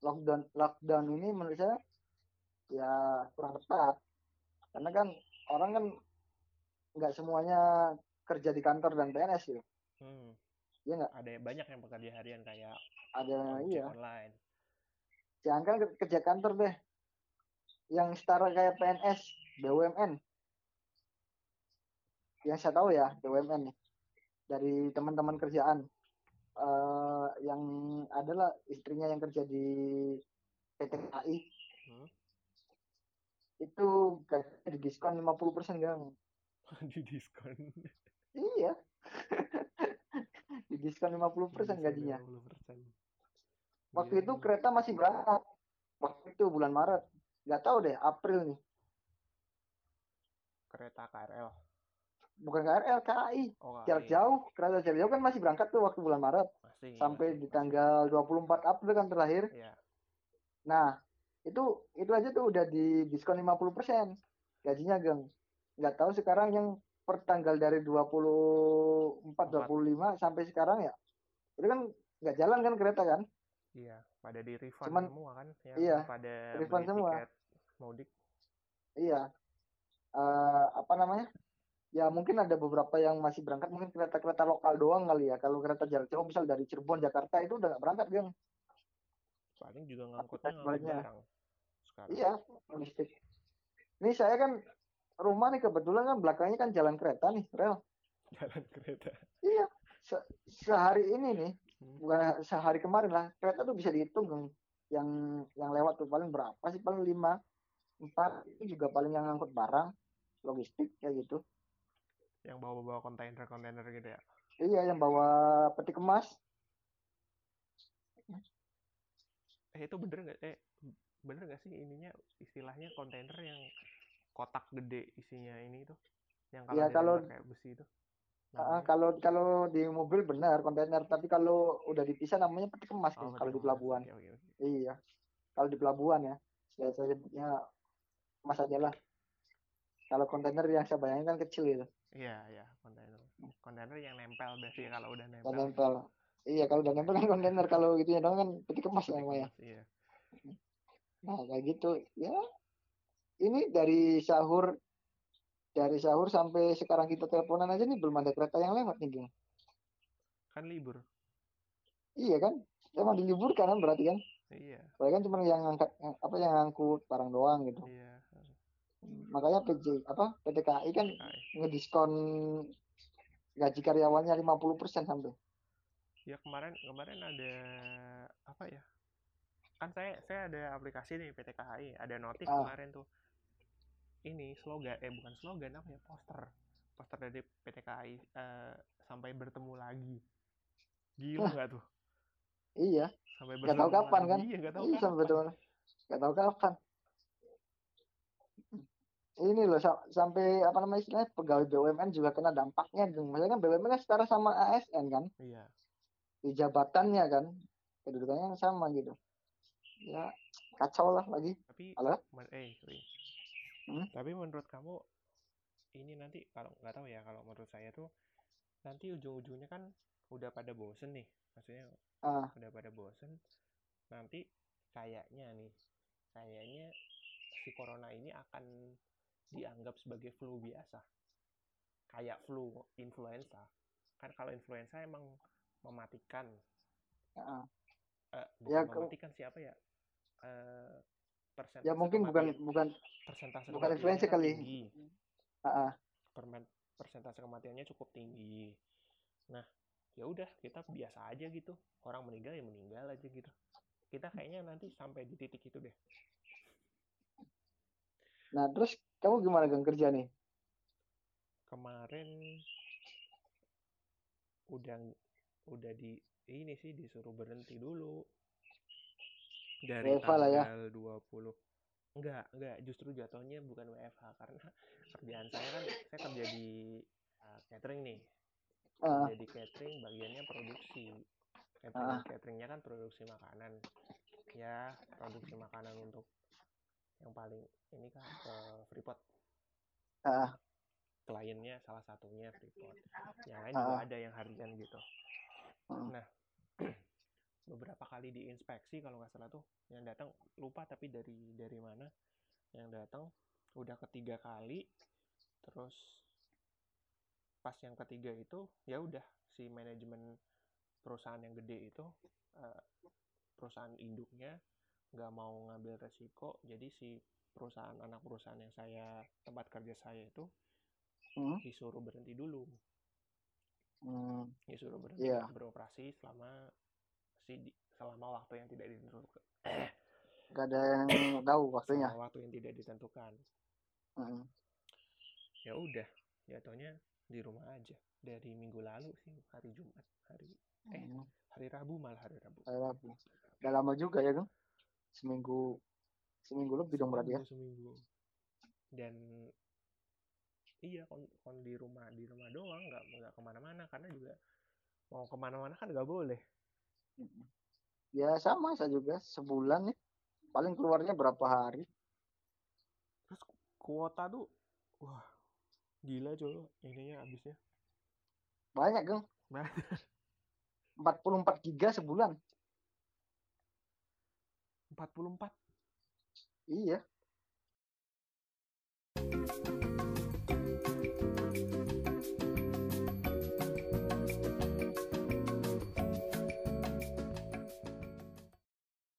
lockdown lockdown ini menurut saya ya kurang tepat. Karena kan orang kan nggak semuanya kerja di kantor dan PNS gitu. Hmm. Iya nggak? ada banyak yang pekerja harian kayak Ada iya. online Jangan ke- kerja kantor deh. Yang setara kayak PNS, BUMN. Yang saya tahu ya, BUMN nih. Dari teman-teman kerjaan. eh yang adalah istrinya yang kerja di PT KAI. Hmm. Itu di diskon 50% Gang. di diskon Iya. di diskon 50% gajinya. 50%. Waktu Iya, itu iya. kereta masih berangkat. waktu itu bulan Maret nggak tahu deh April nih kereta KRL bukan KRL KAI oh jarak jauh kereta jarak jauh kan masih berangkat tuh waktu bulan Maret masih sampai masih, di masih. tanggal 24 April kan terakhir Iya. nah itu itu aja tuh udah di diskon 50% gajinya geng nggak tahu sekarang yang per tanggal dari 24 Empat. 25 sampai sekarang ya itu kan nggak jalan kan kereta kan iya pada di refund Cuman- semua kan yang iya, pada refund semua. tiket mudik iya Eh, apa namanya ya mungkin ada beberapa yang masih berangkat mungkin kereta-kereta lokal doang kali ya kalau kereta jarak jauh misal dari Cirebon Jakarta itu udah nggak berangkat geng paling juga ngangkutnya ngangkut barang sekarang Iya, logistik. Ini saya kan rumah nih kebetulan kan belakangnya kan jalan kereta nih, rel. jalan kereta Iya, se- sehari ini nih, Hmm. bukan sehari kemarin lah, kereta tuh bisa dihitung yang yang lewat tuh paling berapa sih? Paling lima, empat itu juga paling yang ngangkut barang, logistik kayak gitu. yang bawa-bawa kontainer-kontainer gitu ya Iya, yang bawa peti kemas. eh itu bener nggak eh bener nggak sih ininya istilahnya kontainer yang kotak gede isinya ini tuh yang kalau Iya, dilempar kalau- kayak besi itu Ah, namanya? kalau kalau di mobil benar kontainer, tapi kalau udah dipisah namanya peti kemas Oh, Geng, kalau di kemas. pelabuhan. Oke, oke, oke. Iya. Kalau di pelabuhan ya, ya saya sebutnya emas aja lah. Kalau kontainer yang saya bayangin kan kecil gitu, iya iya kontainer kontainer yang nempel berarti ya kalau udah nempel nempel. Iya, kalau udah nempel kan kontainer, kalau gitu ya dong kan peti kemas namanya. kemas, iya Nah, kayak gitu. Ya, ini dari sahur dari sahur sampai sekarang kita teleponan aja nih belum ada kereta yang lewat nih, Geng. kan libur Iya kan? Emang diliburkan kan berarti kan? iya Soalnya kan cuma yang angkat yang- apa yang ngangkut barang doang gitu. iya Makanya PJ apa PT KAI kan Kai. ngediskon gaji karyawannya 50% sampai. ya kemarin kemarin ada apa ya kan saya saya ada aplikasi nih PT KHI ada notif Ah. kemarin tuh ini slogan eh bukan slogan apa ya poster poster dari PT KHI eh, sampai bertemu lagi gila nggak tuh Iya, sampai Nggak tahu bertemu kapan, lagi. kan? iya nggak tahu iya kapan sampai betul. Gak tahu kapan. Ini loh sa- sampai apa namanya istilahnya pegawai BUMN juga kena dampaknya. Geng. Maksudnya kan BUMN kan setara sama ASN kan, iya di jabatannya kan, kedudukannya kan sama gitu. Ya kacau lah lagi. tapi Halo? eh sorry. Hmm? tapi menurut kamu ini nanti kalau nggak tahu ya kalau menurut saya tuh nanti ujung-ujungnya kan udah pada bosen nih maksudnya Ah, udah pada bosen nanti kayaknya nih kayaknya si corona ini akan dianggap sebagai flu biasa. Kayak flu influenza. Kan kalau influenza emang mematikan. Ah. eh, bukan Ya, mematikan siapa ya? Eh persentase ya mungkin bukan kematian- bukan persentase bukan kan kali. tinggi ah, ah. permen- persentase kematiannya cukup tinggi. Nah, ya udah kita biasa aja gitu. Orang meninggal ya meninggal aja gitu. Kita kayaknya nanti sampai di titik itu deh. Nah terus kamu gimana gang kerja nih? Kemarin udah udah di ini sih disuruh berhenti dulu. Dari WFH lah ya. tanggal 20 enggak, enggak, justru jatuhnya bukan WFH karena kerjaan saya kan saya kerja di uh, catering nih. Ah, jadi catering bagiannya produksi catering Ah. cateringnya kan produksi makanan ya produksi makanan untuk yang paling ini kan ke Freeport ah, kliennya salah satunya Freeport yang lain juga Ah. ada yang harian gitu Hmm. nah beberapa kali diinspeksi kalau nggak salah tuh. Yang datang lupa tapi dari dari mana. Yang datang udah ketiga kali. Terus pas yang ketiga itu ya udah si manajemen perusahaan yang gede itu eh, perusahaan induknya nggak mau ngambil resiko. Jadi si perusahaan anak perusahaan yang saya tempat kerja saya itu hmm, disuruh berhenti dulu. Hmm, disuruh berhenti Iya. beroperasi selama si di- selama waktu yang tidak ditentukan gak ada yang tahu waktunya. selama waktu yang tidak ditentukan Hmm. ya udah jatuhnya di rumah aja dari minggu lalu sih hari Jumat hari eh Hmm. hari Rabu malah hari Rabu Hari Rabu. Udah lama juga ya, Gang. seminggu seminggu lebih dong berarti ya seminggu seminggu dan iya kon, kon di rumah di rumah doang nggak nggak ke mana-mana karena juga mau ke mana-mana kan nggak boleh ya sama saya juga. Sebulan nih. Paling keluarnya berapa hari? Terus kuota tuh wah gila coba ininya habisnya. Banyak geng. Nah. 44 giga sebulan. 44 iya